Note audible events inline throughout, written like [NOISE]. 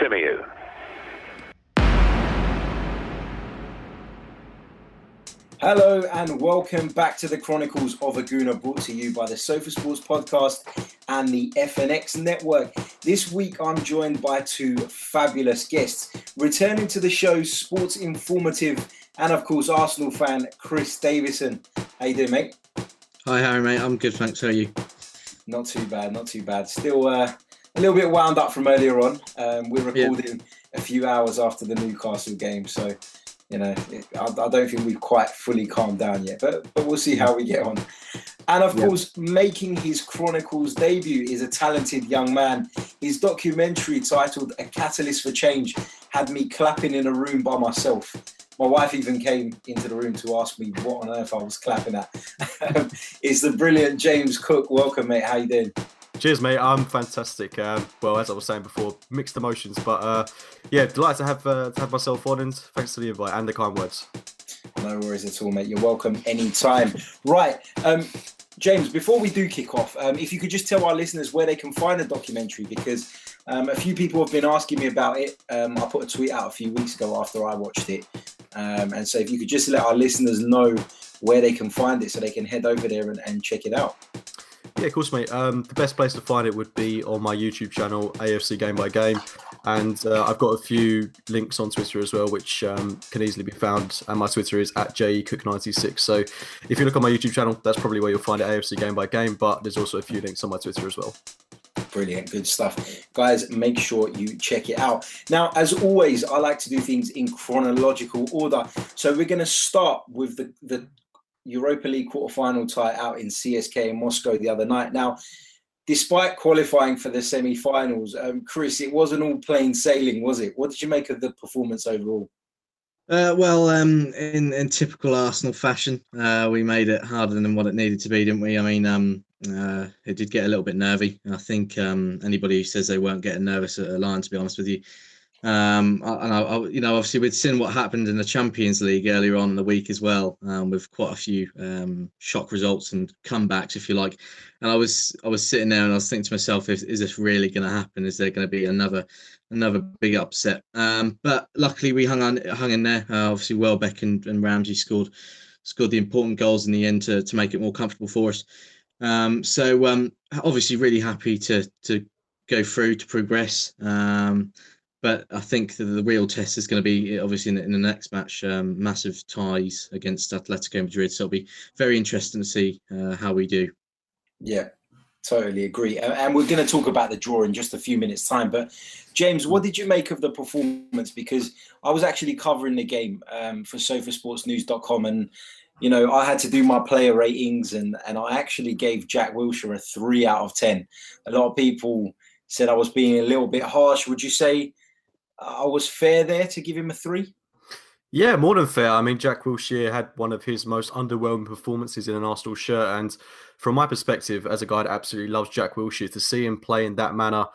and you're listening to Harry Symeou. Hello and welcome back to the Chronicles of a Gooner, brought to you by the Sofa Sports Podcast and the FNX Network. This week I'm joined by two fabulous guests. Returning to the show, sports informative and of course Arsenal fan Chris Davison. How you doing, mate? Hi, Harry, mate. I'm good, thanks. How are you? Not too bad, not too bad. Still uh, a little bit wound up from earlier on. Um, we're recording yeah. a few hours after the Newcastle game, so you know, I, I, don't think we've quite fully calmed down yet, but but we'll see how we get on. And of yeah. course, making his Chronicles debut is a talented young man. His documentary titled "A Catalyst for Change" had me clapping in a room by myself. My wife even came into the room to ask me what on earth I was clapping at. [LAUGHS] it's the brilliant James Cook. Welcome, mate. How you doing? Cheers, mate. I'm fantastic. Um, well, as I was saying before, mixed emotions, but uh, yeah, delighted to have uh, to have myself on, and thanks for the invite and the kind words. No worries at all, mate. You're welcome anytime. Right, um, James. Before we do kick off, um, if you could just tell our listeners where they can find the documentary, because um, a few people have been asking me about it. Um, I put a tweet out a few weeks ago after I watched it, and so if you could just let our listeners know where they can find it, so they can head over there and, and check it out. Yeah, of course, mate. Um, the best place to find it would be on my YouTube channel, AFC Game by Game, and uh, I've got a few links on Twitter as well, which um, can easily be found. And my Twitter is at jecook96. So if you look on my YouTube channel, that's probably where you'll find it, AFC Game by Game. But there's also a few links on my Twitter as well. Brilliant, good stuff. Guys, make sure you check it out. Now, as always, I like to do things in chronological order. So we're going to start with the, the Europa League quarterfinal tie out in CSK in Moscow the other night. Now, despite qualifying for the semi-finals, um, Chris, it wasn't all plain sailing, was it? What did you make of the performance overall? Uh, well, um, in in typical Arsenal fashion, uh, we made it harder than what it needed to be, didn't we? I mean, um, uh, it did get a little bit nervy. I think um, anybody who says they weren't getting nervous at a line, to be honest with you, um, and I, I, you know, obviously we'd seen what happened in the Champions League earlier on in the week as well, um, with quite a few um, shock results and comebacks, if you like. And I was, I was sitting there and I was thinking to myself, is, is this really going to happen? Is there going to be another, another big upset? Um, but luckily we hung on, hung in there. Uh, obviously, Welbeck and, and Ramsey scored, scored the important goals in the end to, to make it more comfortable for us. Um, so um, obviously, really happy to to go through to progress. Um, but I think the, the real test is going to be obviously in the, in the next match, um, massive ties against Atletico Madrid. So it'll be very interesting to see uh, how we do. Yeah, totally agree. And we're going to talk about the draw in just a few minutes' time. But James, what did you make of the performance? Because I was actually covering the game um, for SofaSportsNews.com, and you know I had to do my player ratings, and and I actually gave Jack Wilshere a three out of ten. A lot of people said I was being a little bit harsh. Would you say? I was fair there to give him a three. Yeah, more than fair. I mean, Jack Wilshere had one of his most underwhelming performances in an Arsenal shirt. And from my perspective, as a guy that absolutely loves Jack Wilshere, to see him play in that manner,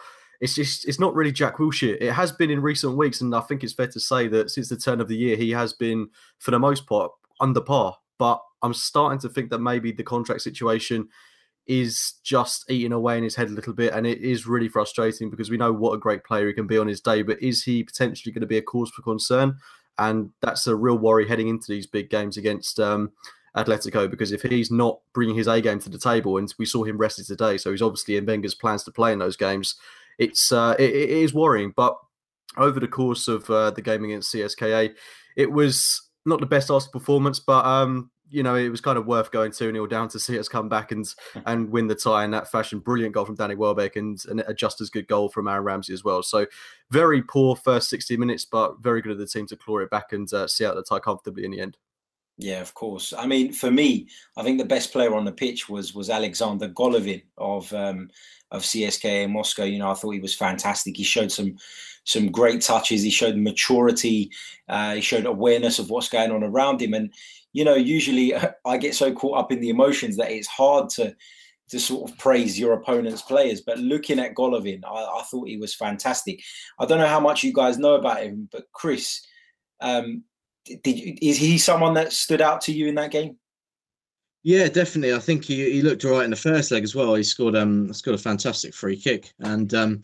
it's just it's not really Jack Wilshere. It has been in recent weeks, and I think it's fair to say that since the turn of the year, he has been, for the most part, under par. But I'm starting to think that maybe the contract situation is just eating away in his head a little bit, and it is really frustrating because we know what a great player he can be on his day. But is he potentially going to be a cause for concern? And that's a real worry heading into these big games against um, Atletico because if he's not bringing his A game to the table, and we saw him rested today, so he's obviously in Wenger's plans to play in those games. It's uh, it, it is worrying, but over the course of uh, the game against CSKA, it was not the best Arsenal performance, but um, you know, it was kind of worth going 2 0 down to see us come back and [LAUGHS] and win the tie in that fashion. Brilliant goal from Danny Welbeck and, and a just as good goal from Aaron Ramsey as well. So, very poor first 60 minutes, but very good of the team to claw it back and uh, see out the tie comfortably in the end. Yeah, of course. I mean, for me, I think the best player on the pitch was was Alexander Golovin of um, of CSK in Moscow. You know, I thought he was fantastic. He showed some some great touches. He showed maturity. Uh, he showed awareness of what's going on around him, and you know, usually [LAUGHS] I get so caught up in the emotions that it's hard to to sort of praise your opponent's players. But looking at Golovin, I, I thought he was fantastic. I don't know how much you guys know about him, but Chris, um, did you, is he someone that stood out to you in that game? Yeah, definitely. I think he, he looked all right in the first leg as well. He scored um scored a fantastic free kick, and um,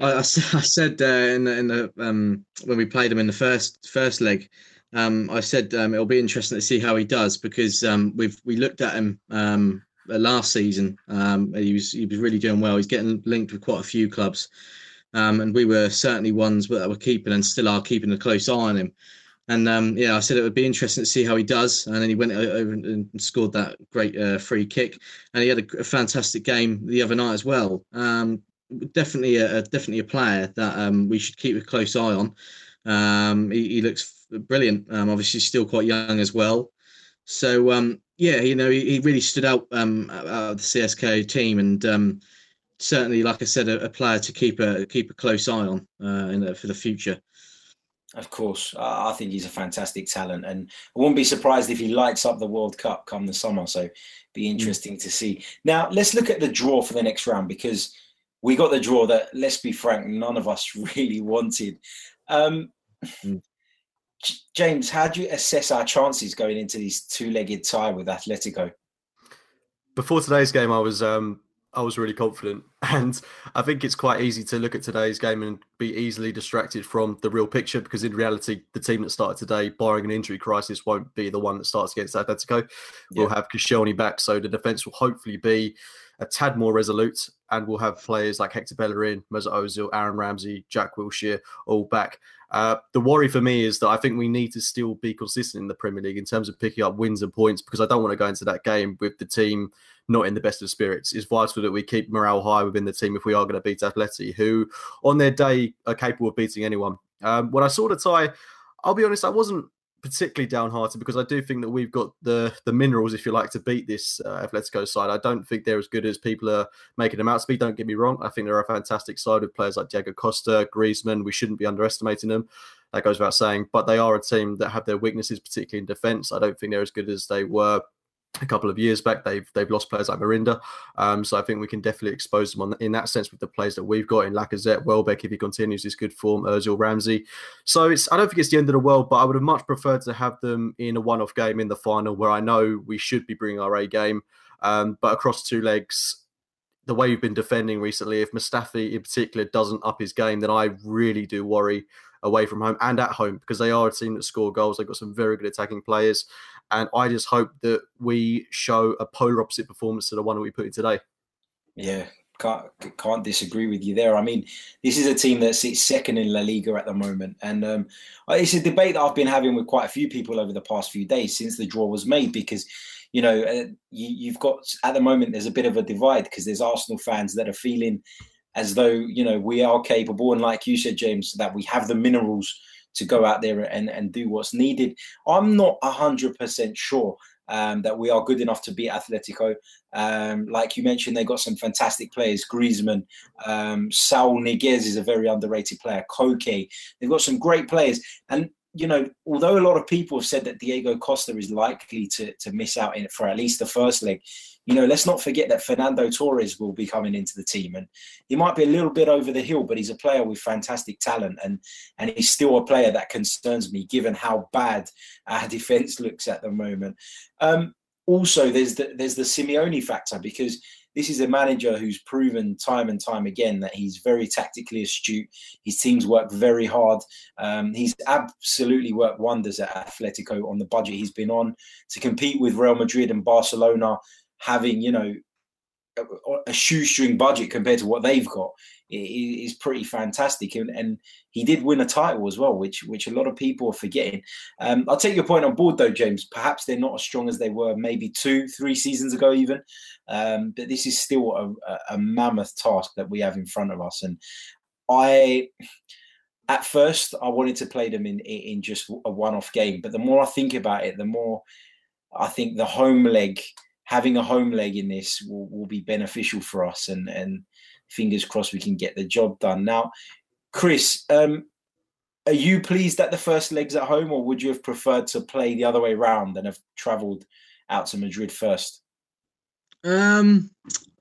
I, I, [LAUGHS] said uh, in the, in the um, when we played him in the first first leg, um, I said um, it'll be interesting to see how he does because um, we've we looked at him um, last season. Um, he was he was really doing well. He's getting linked with quite a few clubs, and we were certainly ones that were keeping and still are keeping a close eye on him. And yeah, I said it would be interesting to see how he does. And then he went over and scored that great uh, free kick, and he had a, a, fantastic game the other night as well definitely a definitely a player that um, we should keep a close eye on. Um, he, he, looks brilliant. Um, obviously, still quite young as well. So um, yeah, you know, he, he really stood out um, out of the CSK team, and um, certainly, like I said, a, a, player to keep a keep a close eye on uh, the, for the future. Of course, I think he's a fantastic talent, and I wouldn't be surprised if he lights up the World Cup come the summer. So, be mm. interesting mm. to see. Now, let's look at the draw for the next round because we got the draw that, let's be frank, none of us [LAUGHS] really wanted. Um, mm. James, how do you assess our chances going into this two-legged tie with Atletico? Before today's game, I was um, I was really confident, [LAUGHS] and I think it's quite easy to look at today's game and be easily distracted from the real picture because in reality, the team that started today, barring an injury crisis, won't be the one that starts against Atletico. Yeah. We'll have Koscielny back, so the defense will hopefully be a tad more resolute, and we'll have players like Hector Bellerin, Mesut Ozil, Aaron Ramsey, Jack Wilshere all back. Uh, the worry for me is that I think we need to still be consistent in the Premier League in terms of picking up wins and points because I don't want to go into that game with the team not in the best of spirits. It's vital that we keep morale high within the team if we are going to beat Atleti, who on their day are capable of beating anyone. Um, when I saw the tie, I'll be honest, I wasn't particularly downhearted because I do think that we've got the the minerals, if you like, to beat this uh, Atletico side. I don't think they're as good as people are making them out to be. Don't get me wrong. I think they're a fantastic side with players like Diego Costa, Griezmann. We shouldn't be underestimating them. That goes without saying. But they are a team that have their weaknesses, particularly in defence. I don't think they're as good as they were a couple of years back. They've they've lost players like Miranda, um, so I think we can definitely expose them on in that sense with the players that we've got in Lacazette, Welbeck if he continues his good form, Özil, Ramsey. So it's I don't think it's the end of the world, but I would have much preferred to have them in a one-off game in the final where I know we should be bringing our A game, um, but across two legs. The way you've been defending recently, if Mustafi in particular doesn't up his game, then I really do worry away from home and at home because they are a team that score goals. They've got some very good attacking players. And I just hope that we show a polar opposite performance to the one that we put in today. Yeah, can't can't disagree with you there. I mean, this is a team that sits second in La Liga at the moment, and um, it's a debate that I've been having with quite a few people over the past few days since the draw was made. Because you know, uh, you, have got at the moment there's a bit of a divide because there's Arsenal fans that are feeling as though you know we are capable, and like you said, James, that we have the minerals to go out there and, and do what's needed. I'm not 100% sure um, that we are good enough to beat Atletico. Um, like you mentioned, they got some fantastic players. Griezmann, um, Saul Niguez is a very underrated player. Koke, they've got some great players. And you know, although a lot of people have said that Diego Costa is likely to to miss out in for at least the first leg, you know, let's not forget that Fernando Torres will be coming into the team, and he might be a little bit over the hill, but he's a player with fantastic talent, and and he's still a player that concerns me given how bad our [LAUGHS] defense looks at the moment. Um, also, there's the there's the Simeone factor because this is a manager who's proven time and time again that he's very tactically astute. His teams work very hard. Um, he's absolutely worked wonders at Atletico on the budget he's been on to compete with Real Madrid and Barcelona having you know a, shoestring budget compared to what they've got is pretty fantastic. And, and he did win a title as well which which a lot of people are forgetting. Um, i'll take your point on board though james. Perhaps they're not as strong as they were maybe two three seasons ago even. Um, but this is still a, a mammoth task that we have in front of us. And i at first i wanted to play them in in just a one-off game. But the more i think about it the more i think the home leg having a home leg in this will, will be beneficial for us and and fingers crossed we can get the job done. Now chris um, are you pleased that the first leg's at home or would you have preferred to play the other way around and have traveled out to madrid first? Um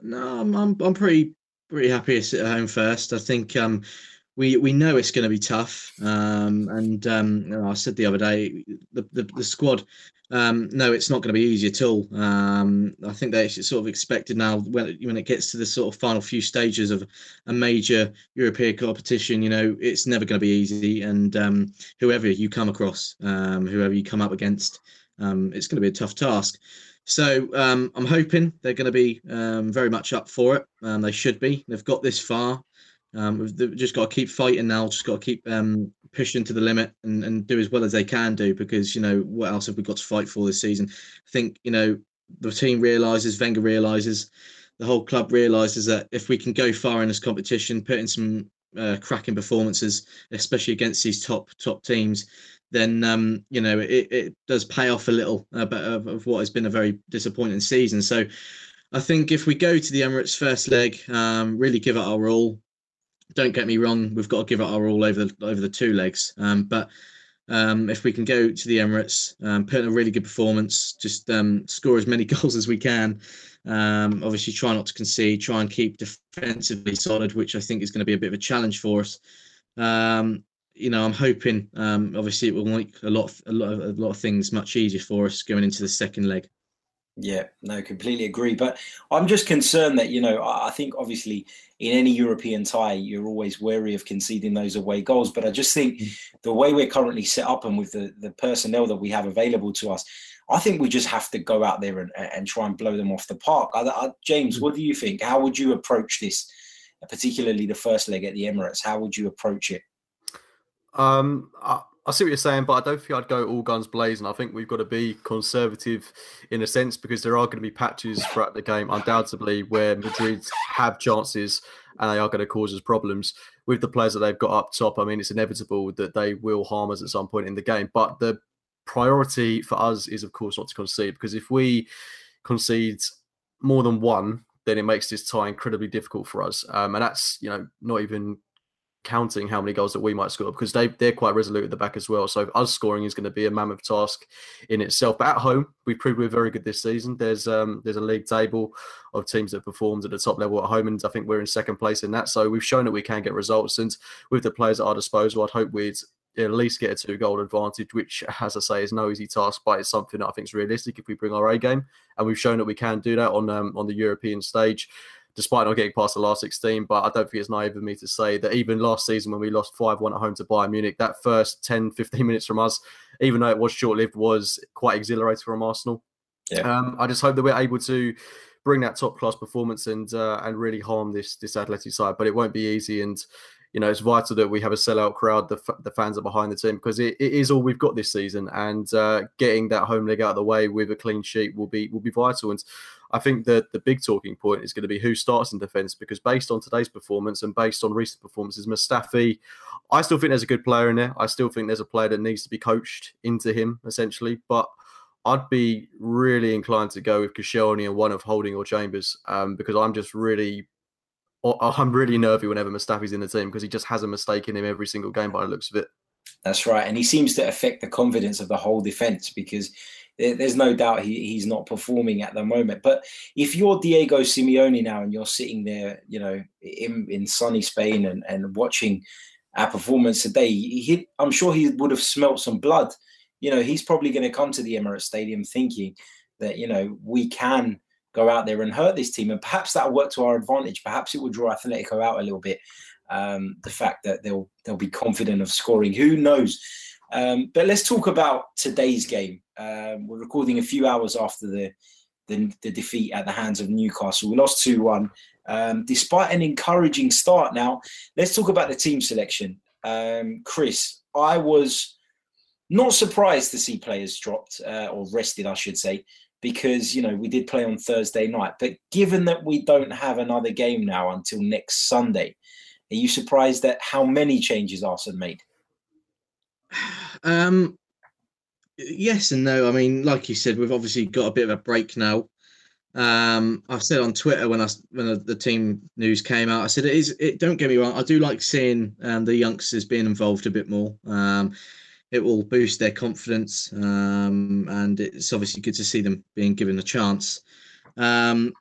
no i'm i'm, I'm pretty pretty happy to sit at home first. I think um we we know it's going to be tough. Um, and um, I said the other day, the the, the squad. Um, no, it's not going to be easy at all. Um, I think they sort of expected now when it, when it gets to the sort of final few stages of a major European competition, you know, it's never going to be easy. And um, whoever you come across, um, whoever you come up against, it's going to be a tough task. So um, I'm hoping they're going to be um, very much up for it. Um, they should be. They've got this far. Um, we've just got to keep fighting now. Just got to keep um, pushing to the limit and, and do as well as they can do because you know what else have we got to fight for this season? I think you know the team realizes, Wenger realizes, the whole club realizes that if we can go far in this competition, put in some uh, cracking performances, especially against these top top teams, then um, you know it, it does pay off a little uh, of, of what has been a very disappointing season. So I think if we go to the Emirates first leg, um, really give it our all, don't get me wrong, we've got to give it our all over the over the two legs. Um, but um, if we can go to the Emirates, um, put in a really good performance, just um, score as many [LAUGHS] goals as we can. Um, obviously, try not to concede, try and keep defensively solid, which I think is going to be a bit of a challenge for us. Um, you know, I'm hoping. obviously, it will make a lot, of, a lot, of, a lot of things much easier for us going into the second leg. Yeah, no, completely agree. But I'm just concerned that, you know, I think obviously in any European tie, you're always wary of conceding those away goals. But I just think mm. the way we're currently set up and with the, the personnel that we have available to us, I think we just have to go out there and, and try and blow them off the park. I, I, James, mm. what do you think? How would you approach this, particularly the first leg at the Emirates? How would you approach it? Um, I, I see what you're saying, but I don't think I'd go all guns blazing. I think we've got to be conservative in a sense because there are going to be patches throughout the game, undoubtedly, where Madrid have chances and they are going to cause us problems with the players that they've got up top. I mean, it's inevitable that they will harm us at some point in the game, but the priority for us is, of course, not to concede because if we concede more than one, then it makes this tie incredibly difficult for us. Um, and that's, you know, not even counting how many goals that we might score because they they're quite resolute at the back as well. So us scoring is going to be a mammoth task in itself. But at home, we've proved we're very good this season. There's um there's a league table of teams that performed at the top level at home, and I think we're in second place in that. So we've shown that we can get results, and with the players at our disposal, I'd hope we'd at least get a two goal advantage, which, as I say, is no easy task, but it's something that I think is realistic if we bring our A game, and we've shown that we can do that on um, on the European stage despite not getting past the last 16. But I don't think it's naive of me to say that even last season when we lost 5 1 at home to Bayern Munich, that first 10, 15 [LAUGHS] minutes from us, even though it was short lived, was quite exhilarating from Arsenal. Yeah. Um, I just hope that we're able to bring that top class performance and uh, and really harm this this athletic side. But it won't be easy. And you know, it's vital that we have a sellout crowd. The, the fans are behind the team because it, it is all we've got this season, and uh, getting that home leg out of the way with a clean sheet will be will be vital. And I think that the big talking point is going to be who starts in defence because based on today's performance and based on recent performances, Mustafi, I still think there's a good player in there. I still think there's a player that needs to be coached into him essentially, but. I'd be really inclined to go with Koscielny and one of Holding or Chambers um, because I'm just really [LAUGHS] I'm really nervy whenever Mustafi's in the team because he just has a mistake in him every single game by the looks of it. That's right, and he seems to affect the confidence of the whole defense because there's no doubt he, he's not performing at the moment. But if you're Diego Simeone now and you're sitting there, you know, in, in sunny Spain and, and watching our performance today, he, I'm sure he would have smelt some blood. You know, he's probably going to come to the Emirates Stadium thinking that you know we can go out there and hurt this team. And perhaps that'll work to our advantage. Perhaps it will draw Atletico out a little bit. Um, the fact that they'll they'll be confident of scoring. Who knows? Um, but let's talk about today's game. Um, we're recording a few hours after the, the, the defeat at the hands of Newcastle. We lost two one, um, despite an encouraging start. Now let's talk about the team selection. Um, Chris, I was not surprised to see players dropped uh, or rested, I should say because you know we did play on Thursday night. But given that we don't have another game now until next Sunday, are you surprised at how many changes Arsenal made? Um, yes and no. I mean, like you said, we've obviously got a bit of a break now. Um, I said on Twitter when I when the, the, team news came out, I said it is. It don't get me wrong. I do like seeing um, the youngsters being involved a bit more. Um, it will boost their confidence, um, and it's obviously good to see them being given a chance. Um,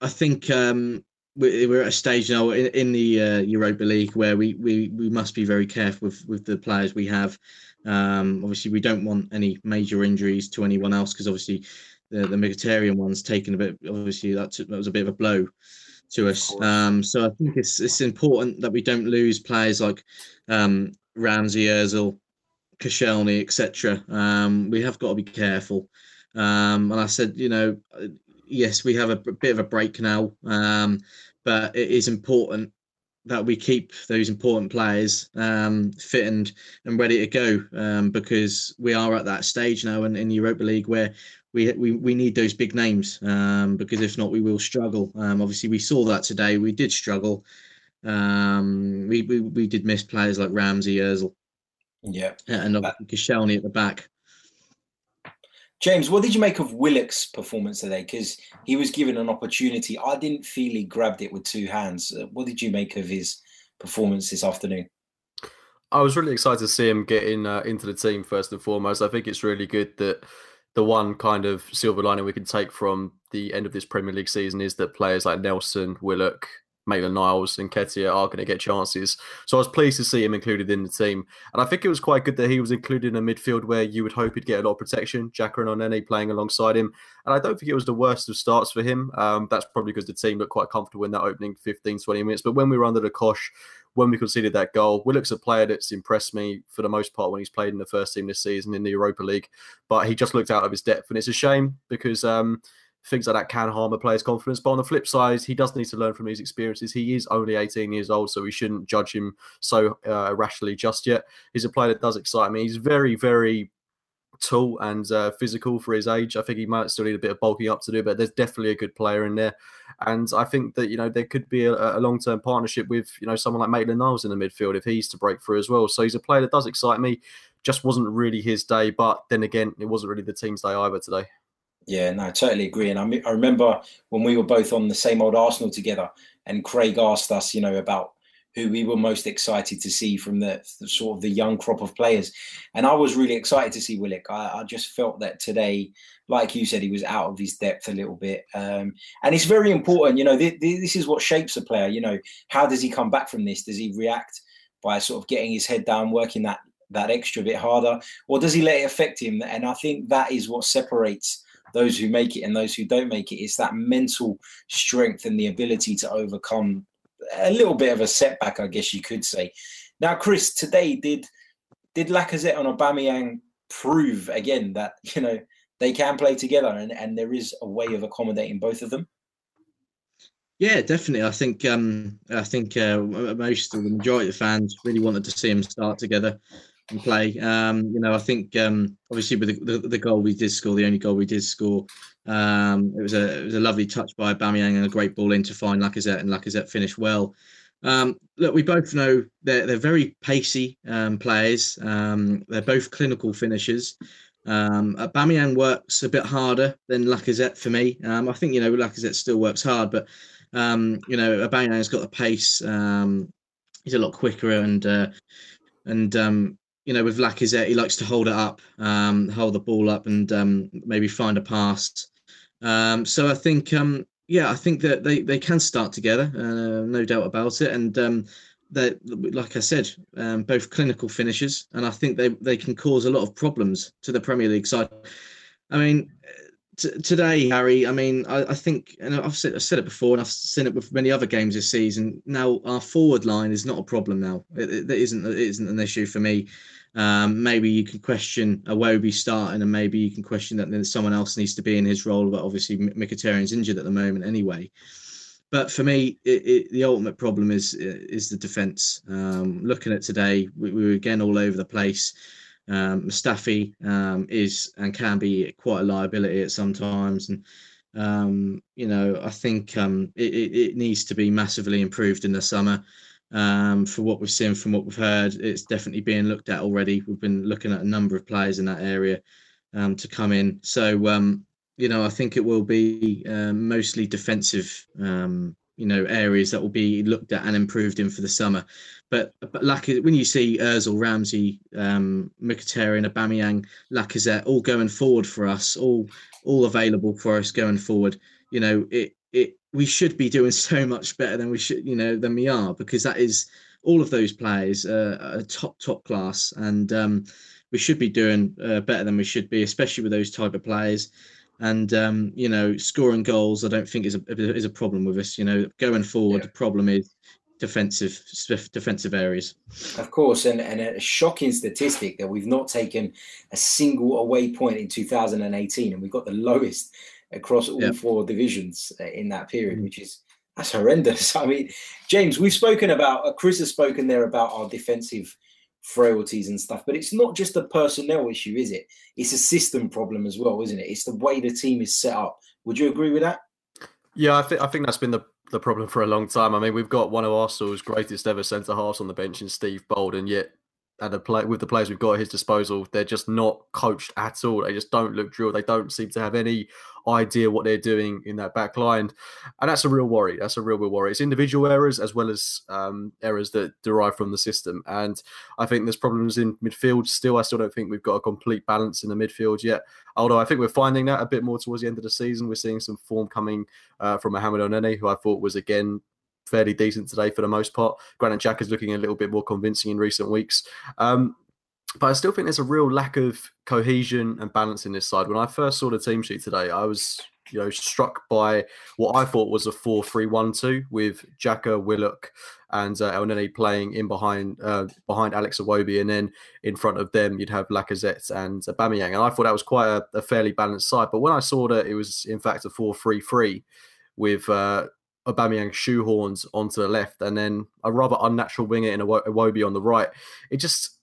I think um, we're at a stage now in, in the uh, Europa League where we, we we must be very careful with with the players we have. Um, obviously, we don't want any major injuries to anyone else because obviously the the Mkhitaryan one's taken a bit. Obviously, that, that was a bit of a blow to us. Um, so I think it's it's important that we don't lose players like um, Ramsey, Özil, Koscielny, etc. Um, we have got to be careful. Um, and I said, you know, yes, we have a bit of a break now, um, but it is important that we keep those important players um, fit and, and ready to go um, because we are at that stage now in, in Europa League where we, we we need those big names um, because if not, we will struggle. Um, obviously, we saw that today. We did struggle. Um, we, we we did miss players like Ramsey, Özil, yeah, and Koscielny at the back. James, what did you make of Willock's performance today? Because he was given an opportunity. I didn't feel he grabbed it with two hands. Uh, what did you make of his performance this afternoon? I was really excited to see him get in uh, into the team first and foremost. I think it's really good that the one kind of silver lining we can take from the end of this Premier League season is that players like Nelson, Willock, Maitland Niles and Nketiah are going to get chances. So I was pleased to see him included in the team. And I think it was quite good that he was included in a midfield where you would hope he'd get a lot of protection. Xhaka and Elneny playing alongside him. And I don't think it was the worst of starts for him. Um, that's probably because the team looked quite comfortable in that opening 15, 20 minutes. But when we were under the cosh, when we conceded that goal, Willock's a player that's impressed me for the most part when he's played in the first team this season in the Europa League. But he just looked out of his depth. And it's a shame because. Um, things like that can harm a player's confidence. But on the flip side, he does need to learn from his experiences. He is only 18 years old, so we shouldn't judge him so uh, rashly just yet. He's a player that does excite me. He's very, very tall and uh, physical for his age. I think he might still need a bit of bulking up to do, but there's definitely a good player in there. And I think that you know there could be a, a long-term partnership with you know someone like Maitland Niles in the midfield if he's to break through as well. So he's a player that does excite me. Just wasn't really his day, but then again, it wasn't really the team's day either today. Yeah, no, I totally agree. And I, I remember when we were both on the same old Arsenal together, and Craig asked us, you know, about who we were most excited to see from the, the sort of the young crop of players. And I was really excited to see Willock. I, I, just felt that today, like you said, he was out of his depth a little bit. Um, and it's very important, you know, th- th- this is what shapes a player. You know, how does he come back from this? Does he react by sort of getting his head down, working that that extra bit harder, or does he let it affect him? And I think that is what separates those who make it and those who don't make it. It's that mental strength and the ability to overcome a little bit of a setback, I guess you could say. Now, Chris, today did did Lacazette and Aubameyang prove again that you know they can play together and, and there is a way of accommodating both of them? Yeah, definitely. I think um, I think uh, most of the majority of fans really wanted to see them start together and play. Um, you know, I think um, obviously with the, the, the, goal we did score, the only goal we did score, um, it was a it was a lovely touch by Aubameyang and a great ball in to find Lacazette, and Lacazette finished well. Um, look, we both know they're they're very pacey um, players. Um, they're both clinical finishers. Um, works a bit harder than Lacazette for me. I think you know Lacazette still works hard, but you know Aubameyang's got the pace. He's a lot quicker and uh, and um, you know, with Lacazette, he likes to hold it up, um, hold the ball up, and um, maybe find a pass. Um, so I think, um, yeah, I think that they, they can start together, uh, no doubt about it. And um, like I said, um, both clinical finishers, and I think they they can cause a lot of problems to the Premier League side. I mean, t- today, Harry. I mean, I, I think, and I've said, I've said it before, and I've seen it with many other games this season. Now, our forward line is not a problem. Now, it, it isn't. It isn't an issue for me. Um, maybe you can question a Iwobi starting, and maybe you can question that then someone else needs to be in his role. But obviously, Mkhitaryan's injured at the moment anyway. But for me, it, it, the ultimate problem is is the defence. Um, looking at today, we, we, were again all over the place. Um, Mustafi um, is and can be quite a liability at sometimes, and um, you know I think um, it, it, needs to be massively improved in the summer. Um, for what we've seen, from what we've heard, it's definitely being looked at already. We've been looking at a number of players in that area um, to come in. So, um, you know, I think it will be um, mostly defensive, you know, areas that will be looked at and improved in for the summer. But but like when you see Özil, Ramsey, um, Mkhitaryan, Aubameyang, Lacazette all going forward for us, all all available for us going forward, you know, it it we should be doing [LAUGHS] so much better than we should, you know, than we are because that is all of those players uh, are top top class, and um, we should be doing uh, better than we should be, especially with those type of players. And um, you know, scoring goals, I don't think is a is a problem with us. You know, going forward, yeah. the problem is defensive defensive areas. Of course, and, and a shocking statistic that we've not taken a single away point in 2018, and we've got the lowest across all yep. four divisions uh, in that period, mm. which is that's horrendous. [LAUGHS] I mean, James, we've spoken about uh, Chris has spoken there about our defensive frailties and stuff, but it's not just a personnel issue, is it? It's a system problem as well, isn't it? It's the way the team is set up. Would you agree with that? Yeah, I think I think that's been the the problem for a long time. I mean, we've got one of Arsenal's greatest ever centre halves on the bench in Steve Bould, and yet at the play with the players we've got at his disposal, they're just not coached at all. They just don't look drilled. They don't seem to have any idea what they're doing in that back line, and that's a real worry. That's a real, real worry. It's individual errors as well as um, errors that derive from the system, and I think there's problems in midfield. Still, I still don't think we've got a complete balance in the midfield yet. Although I think we're finding that a bit more towards the end of the season. We're seeing some form coming uh, from Mohamed Elneny, who I thought was again fairly decent today for the most part. Granit Xhaka is looking a little bit more convincing in recent weeks. Um, but I still think there's a real lack of cohesion and balance in this side. When I first saw the team sheet today, I was you know struck by what I thought was a 4-3-1-2 with Xhaka Willock, and uh, Elneny playing in behind uh, behind Alex Iwobi, and then in front of them you'd have Lacazette and Aubameyang. And I thought that was quite a, a fairly balanced side. But when I saw that it was in fact a 4-3-3 with uh, Aubameyang shoehorns onto the left, and then a rather unnatural winger in Iwobi on the right. It just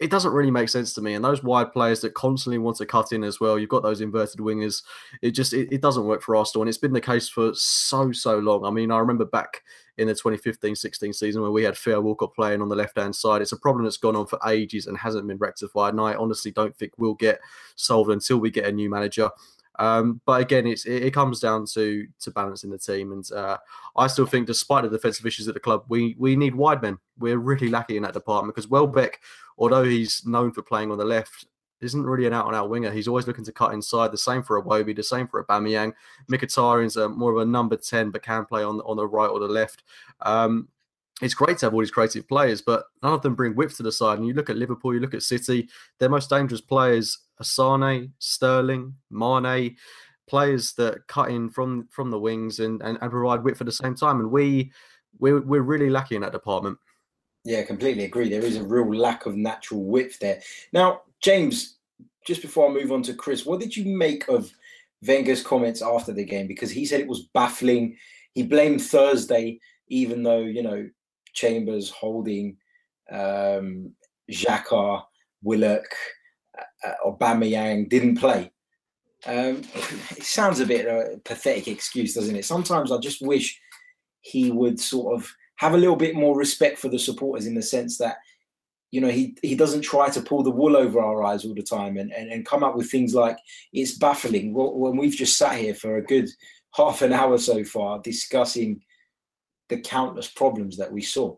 it doesn't really make sense to me. And those wide players that constantly want to cut in as well, you've got those inverted wingers. It just it, it, doesn't work for Arsenal, and it's been the case for so so long. I mean, I remember back in the 2015-16 season where we had Theo Walcott playing on the left hand side. It's a problem that's gone on for ages and hasn't been rectified. And I honestly don't think we'll get solved until we get a new manager. Um, but again, it's it, it, comes down to to balancing the team, and uh, I still think, despite the defensive issues at the club, we we need wide men. We're really lacking in that department because Welbeck, although he's known for playing on the left, isn't really an out and out winger. He's always looking to cut inside. The same for Iwobi, the same for Aubameyang. Mkhitaryan's a, more of a number ten, but can play on on the right or the left. Um, it's great to have all these creative players, but none of them bring width to the side. And you look at Liverpool, you look at City, their most dangerous players are Sterling, Mane, players that cut in from from the wings and, and, and provide width at the same time. And we we're, we're really lacking in that department. Yeah, completely agree. There is a real lack of natural width there. Now, James, just before I move on to Chris, what did you make of Wenger's comments after the game? Because he said it was baffling. He blamed Thursday, even though, you know, Chambers, Holding, um, Xhaka, Willock, uh, uh, didn't play. Um, it sounds a bit a pathetic excuse, doesn't it? Sometimes I just wish he would sort of have a little bit more respect for the supporters in the sense that you know he he doesn't try to pull the wool over our eyes all the time and and, and come up with things like it's baffling when we've just sat here for a good half an hour so far discussing the countless problems that we saw.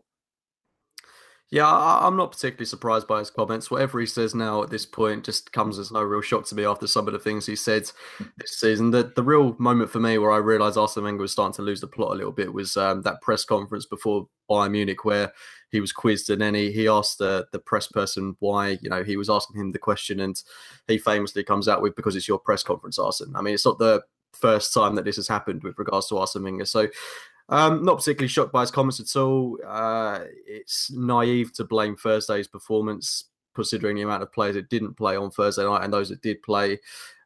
Yeah, I'm not particularly surprised by his comments. Whatever he says now at this point just comes as no real shock to me after some of the things he said this season. The the real moment for me where I realised Arsene Wenger was starting to lose the plot a little bit was um, that press conference before Bayern Munich where he was quizzed and then he, he asked the, the press person why, you know, he was asking him the question and he famously comes out with, because it's your press conference, Arsene. I mean, it's not the first time that this has happened with regards to Arsene Wenger. So um, not particularly shocked by his comments at all. Uh, it's naive to blame Thursday's performance, considering the amount of players that didn't play on Thursday night and those that did play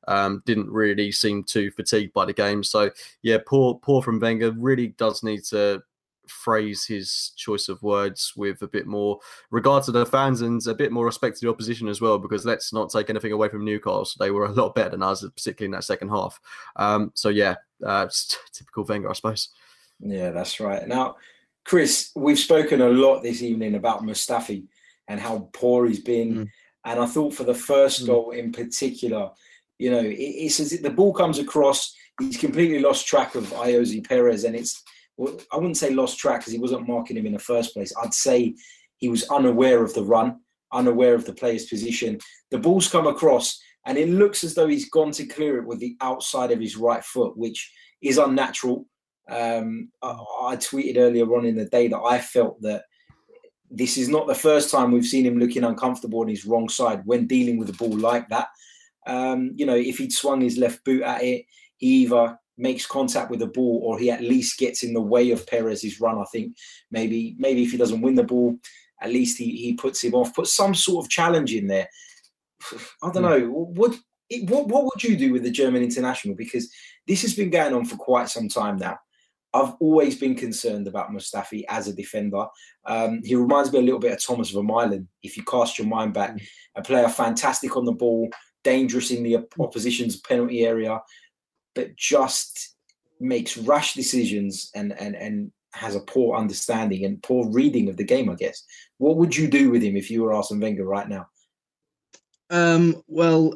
um, didn't really seem too fatigued by the game. So yeah, poor poor from Wenger. Really does need to phrase his choice of words with a bit more regard to the fans and a bit more respect to the opposition as well. Because let's not take anything away from Newcastle; they were a lot better than us, particularly in that second half. Um, so yeah, uh, typical Wenger, I suppose. Yeah, that's right. Now, Chris, we've spoken a lot this evening about Mustafi and how poor he's been. Mm. And I thought for the first mm. goal in particular, you know, it, it's as if the ball comes across, he's completely lost track of Ayoze Perez. And it's, well, I wouldn't say lost track because he wasn't marking him in the first place. I'd say he was unaware of the run, unaware of the player's position. The ball's come across and it looks as though he's gone to clear it with the outside of his right foot, which is unnatural Um, I, I tweeted earlier on in the day that I felt that this is not the first time we've seen him looking uncomfortable on his wrong side when dealing with the ball like that. Um, you know, if he'd swung his left boot at it, he either makes contact with the ball or he at least gets in the way of Perez's run. I think maybe maybe if he doesn't win the ball, at least he, he puts him off. Put some sort of challenge in there. [SIGHS] I don't hmm. know. What what what would you do with the German international? Because this has been going on for quite some time now. I've always been concerned about Mustafi as a defender. Um, he reminds me a little bit of Thomas Vermaelen. If you cast your mind back, hmm. a player fantastic on the ball, dangerous in the opposition's penalty area, but just makes rash decisions and and and has a poor understanding and poor reading of the game. I guess. What would you do with him if you were Arsene Wenger right now? Um, well,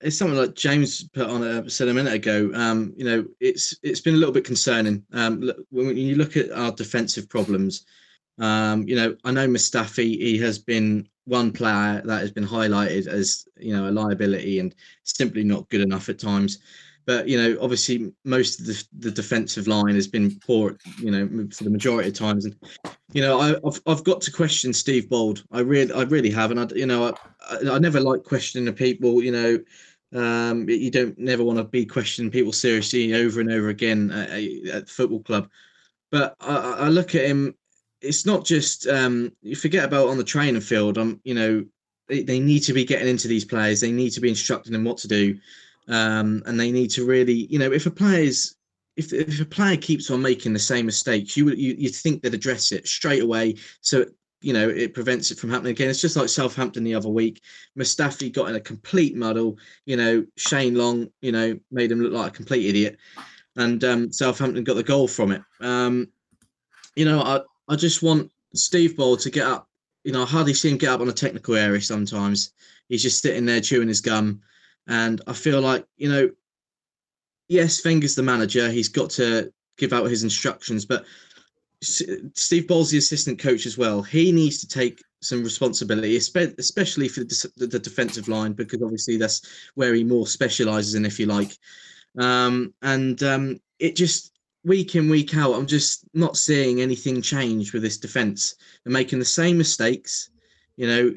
it's something like James put on a said a minute ago. Um, you know, it's it's been a little bit concerning. Um, when you look at our defensive problems, um, you know, I know Mustafi. He has been one player that has been highlighted as you know a liability and simply not good enough at times. But you know, obviously, most of the, the defensive line has been poor. You know, for the majority of times, and you know, I, have I've got to question Steve Bould. I really I really have, and I you know I I, I never like questioning the people. You know, um, you don't never want to be questioning people seriously over and over again at, the football club. But I, I, look at him. It's not just um, you forget about on the training field. Um, you know, they, they need to be getting into these players. They need to be instructing them what to do, um, and they need to really, you know, if a player is if, if a player keeps on making the same mistakes, you you you think they'd address it straight away, so you know it prevents it from happening again. It's just like Southampton the other week. Mustafi got in a complete muddle. You know Shane Long, you know, made him look like a complete idiot, and um, Southampton got the goal from it. Um, you know, I I just want Steve Bould to get up. You know, I hardly see him get up on a technical area sometimes. He's just sitting there chewing his gum, and I feel like you know, yes, Wenger's the manager. He's got to give out his instructions, but Steve Bould's the assistant coach as well. He needs to take some responsibility, especially for the, defensive line, because obviously that's where he more specialises in, if you like. Um, and um, it just week in week out, I'm just not seeing anything change with this defence. They're making the same mistakes. You know,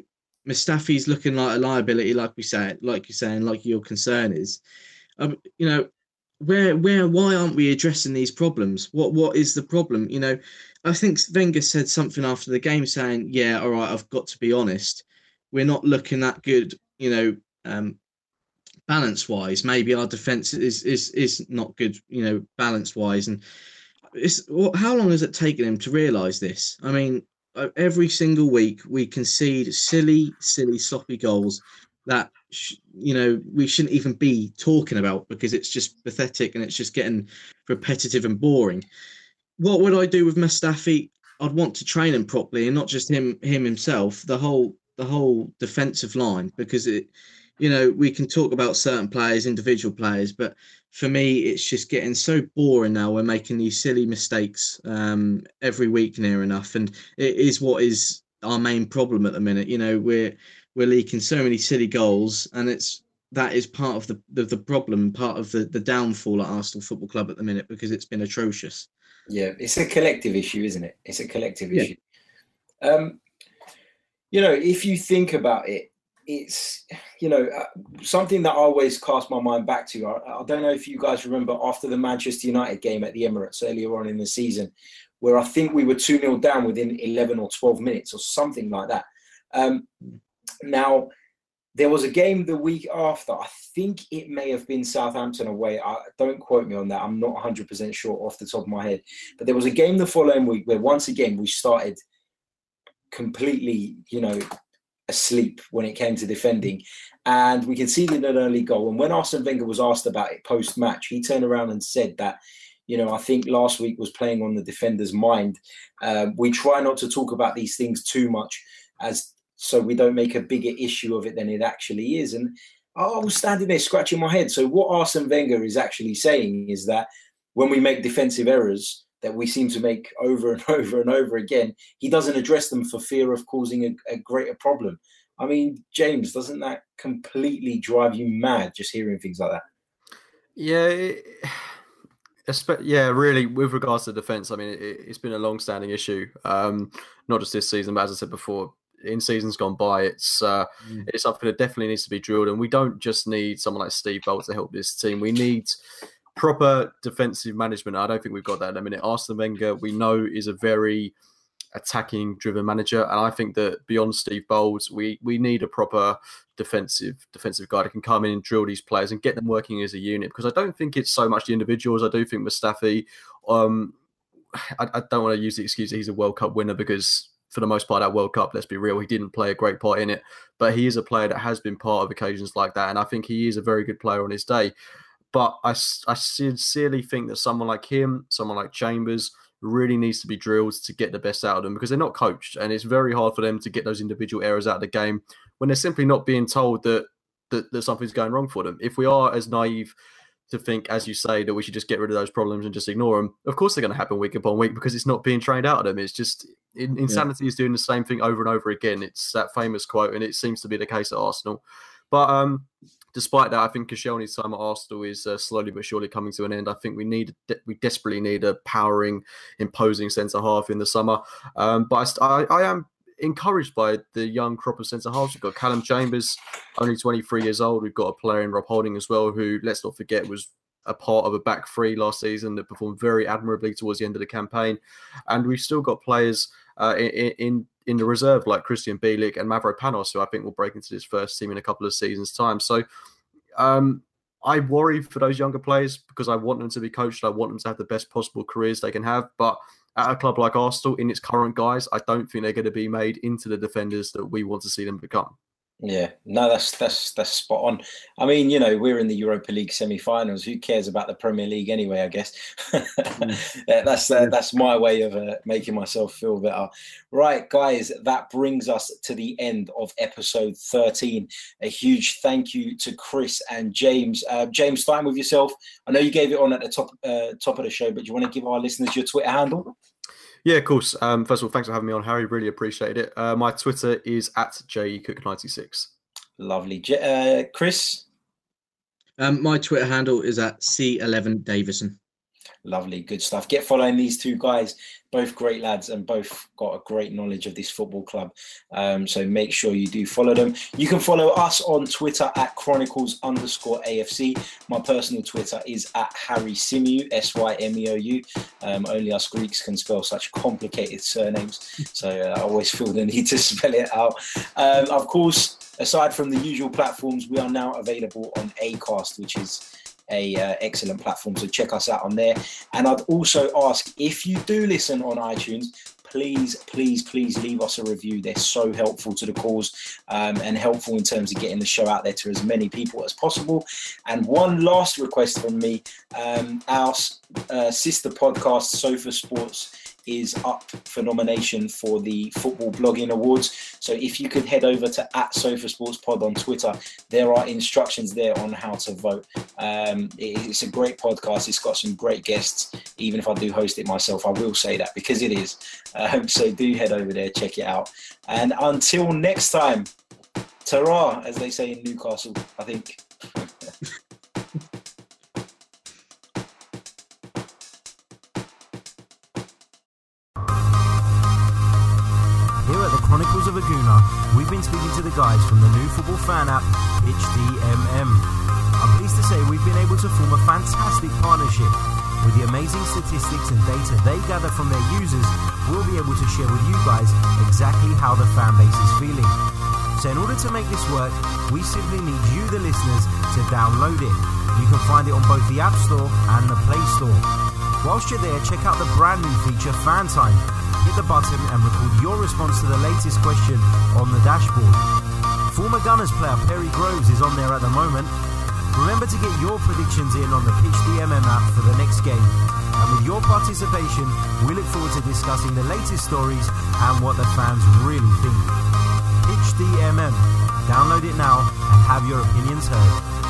Mustafi's looking like a liability, like we said, like you're saying, like your concern is. Um, you know, where where why aren't we addressing these problems? What what is the problem? You know, I think Wenger said something after the game saying, "Yeah, all right, I've got to be honest. We're not looking that good, you know, um, balance wise. Maybe our defense is is is not good, you know, balance wise." And it's how long has it taken him to realize this? I mean, uh, every single week we concede silly, silly, sloppy goals that you know we shouldn't even be talking about because it's just pathetic and it's just getting repetitive and boring. What would I do with Mustafi? I'd want to train him properly and not just him him himself, the whole the whole defensive line because it you know we can talk about certain players, individual players, but for me it's just getting so boring now. We're making these silly mistakes um, every week near enough, and it is what is our main problem at the minute. You know we're we're leaking so many silly goals, and it's that is part of the the, the problem, part of the the downfall at Arsenal Football Club at the minute because it's been atrocious. Yeah, it's a collective issue, isn't it? It's a collective yeah. issue. Um, you know, if you think about it, it's you know uh, something that I always cast my mind back to. I, I, don't know if you guys remember after the Manchester United game at the Emirates earlier on in the season, where I think we were two 0 down within eleven or twelve minutes or something like that. Um, now, there was a game the week after. I think it may have been Southampton away. I, don't quote me on that. I'm not 100% sure off the top of my head. But there was a game the following week where once again we started completely, you know, asleep when it came to defending. And we conceded an early goal. And when Arsene Wenger was asked about it post match, he turned around and said that, you know, I think last week was playing on the defender's mind. Uh, we try not to talk about these things too much as so we don't make a bigger issue of it than it actually is. And I was standing there scratching my head. So what Arsene Wenger is actually saying is that when we make defensive errors that we seem to make over and [LAUGHS] over and over again, he doesn't address them for fear of causing a, a greater problem. I mean, James, doesn't that completely drive you mad just hearing things like that? Yeah, [SIGHS] yeah, really. With regards to defense, I mean, it, has been a long-standing issue, um, not just this season, but as I said before, in seasons gone by, it's uh, mm. it's something that definitely needs to be drilled. And we don't just need someone like Steve Bould to help this team. We need proper defensive management. I don't think we've got that in a minute. Arsene Wenger, we know, is a very attacking driven manager. And I think that beyond Steve Bould, we we need a proper defensive defensive guy that can come in and drill these players and get them working as a unit. Because I don't think it's so much the individuals. I do think Mustafi. Um, [SIGHS] I, I don't want to use the excuse that he's a World Cup winner because for the most part, that World Cup, let's be real, he didn't play a great part in it. But he is a player that has been part of occasions like that. And I think he is a very good player on his day. But I, I sincerely think that someone like him, someone like Chambers, really needs to be drilled to get the best out of them because they're not coached. And it's very hard for them to get those individual errors out of the game when they're simply not being told that, that, that something's going wrong for them. If we are as naive to think, as you say, that we should just get rid of those problems and just ignore them. Of course, they're going to happen week upon week because it's not being trained out of them. It's just insanity yeah. is doing the same thing over and over again. It's that famous quote, and it seems to be the case at Arsenal. But um, despite that, I think Koscielny's time at Arsenal is uh, slowly but surely coming to an end. I think we need we desperately need a powering, imposing centre half in the summer. Um, but I, I, am encouraged by the young crop of centre halves. We've got Callum Chambers, only 23 years old. We've got a player in Rob Holding as well, who let's not forget was a part of a back three last season that performed very admirably towards the end of the campaign. And we've still got players uh, in, in in the reserve like Krystian Bielik and Mavropanos, who I think will break into this first team in a couple of seasons' time. So um, I worry for those younger players because I want them to be coached. I want them to have the best possible careers they can have. But at a club like Arsenal, in its current guise, I don't think they're going to be made into the defenders that we want to see them become. Yeah, no, that's that's that's spot on. I mean, you know, we're in the Europa League semi-finals. Who cares about the Premier League anyway? I guess mm. [LAUGHS] that's uh, that's my way of uh, making myself feel better. Right, guys, that brings us to the end of episode thirteen. A huge thank you to Chris and James. Uh, James, starting with yourself. I know you gave it on at the top uh, top of the show, but do you want to give our listeners your Twitter handle? Yeah, of course. Um, first of all, thanks for having me on, Harry. Really appreciate it. Uh, my Twitter is at jcook96. Lovely. J- uh, Chris? Um, my Twitter handle is at C11 Davison. Lovely, good stuff. Get following these two guys, both great lads, and both got a great knowledge of this football club. Um, so make sure you do follow them. You can follow us on Twitter at Chronicles underscore AFC. My personal Twitter is at Harry Symeou, S Y M E O U. Um, only us Greeks can spell such complicated surnames, so uh, I always feel the [LAUGHS] need to spell it out. Um, of course, aside from the usual platforms, we are now available on Acast, which is a uh, excellent platform. So check us out on there. And I'd also ask if you do listen on iTunes, please, please, please leave us a review. They're so helpful to the cause um, and helpful in terms of getting the show out there to as many people as possible. And one last request from me um, our uh, sister podcast, Sofa Sports is up for nomination for the Football Blogging Awards. So if you could head over to at Sofa Sports Pod on Twitter, there are instructions there on how to vote. Um, it's a great podcast. It's got some great guests. Even if I do host it myself, I will say that because it is. Um, so do head over there, check it out. And until next time, ta as they say in Newcastle, I think. Chronicles of a Gooner, we've been speaking to the guys from the new football fan app, PitchDMM. I'm pleased to say we've been able to form a fantastic partnership. With the amazing statistics and data they gather from their users, we'll be able to share with you guys exactly how the fan base is feeling. So in order to make this work, we simply need you, the listeners, to download it. You can find it on both the App Store and the Play Store. Whilst you're there, check out the brand new feature Fan Time the button and record your response to the latest question on the dashboard. Former Gunners player Perry Groves is on there at the moment. Remember to get your predictions in on the Pitch DMM app for the next game. And with your participation, we look forward to discussing the latest stories and what the fans really think. Pitch DMM. Download it now and have your opinions heard.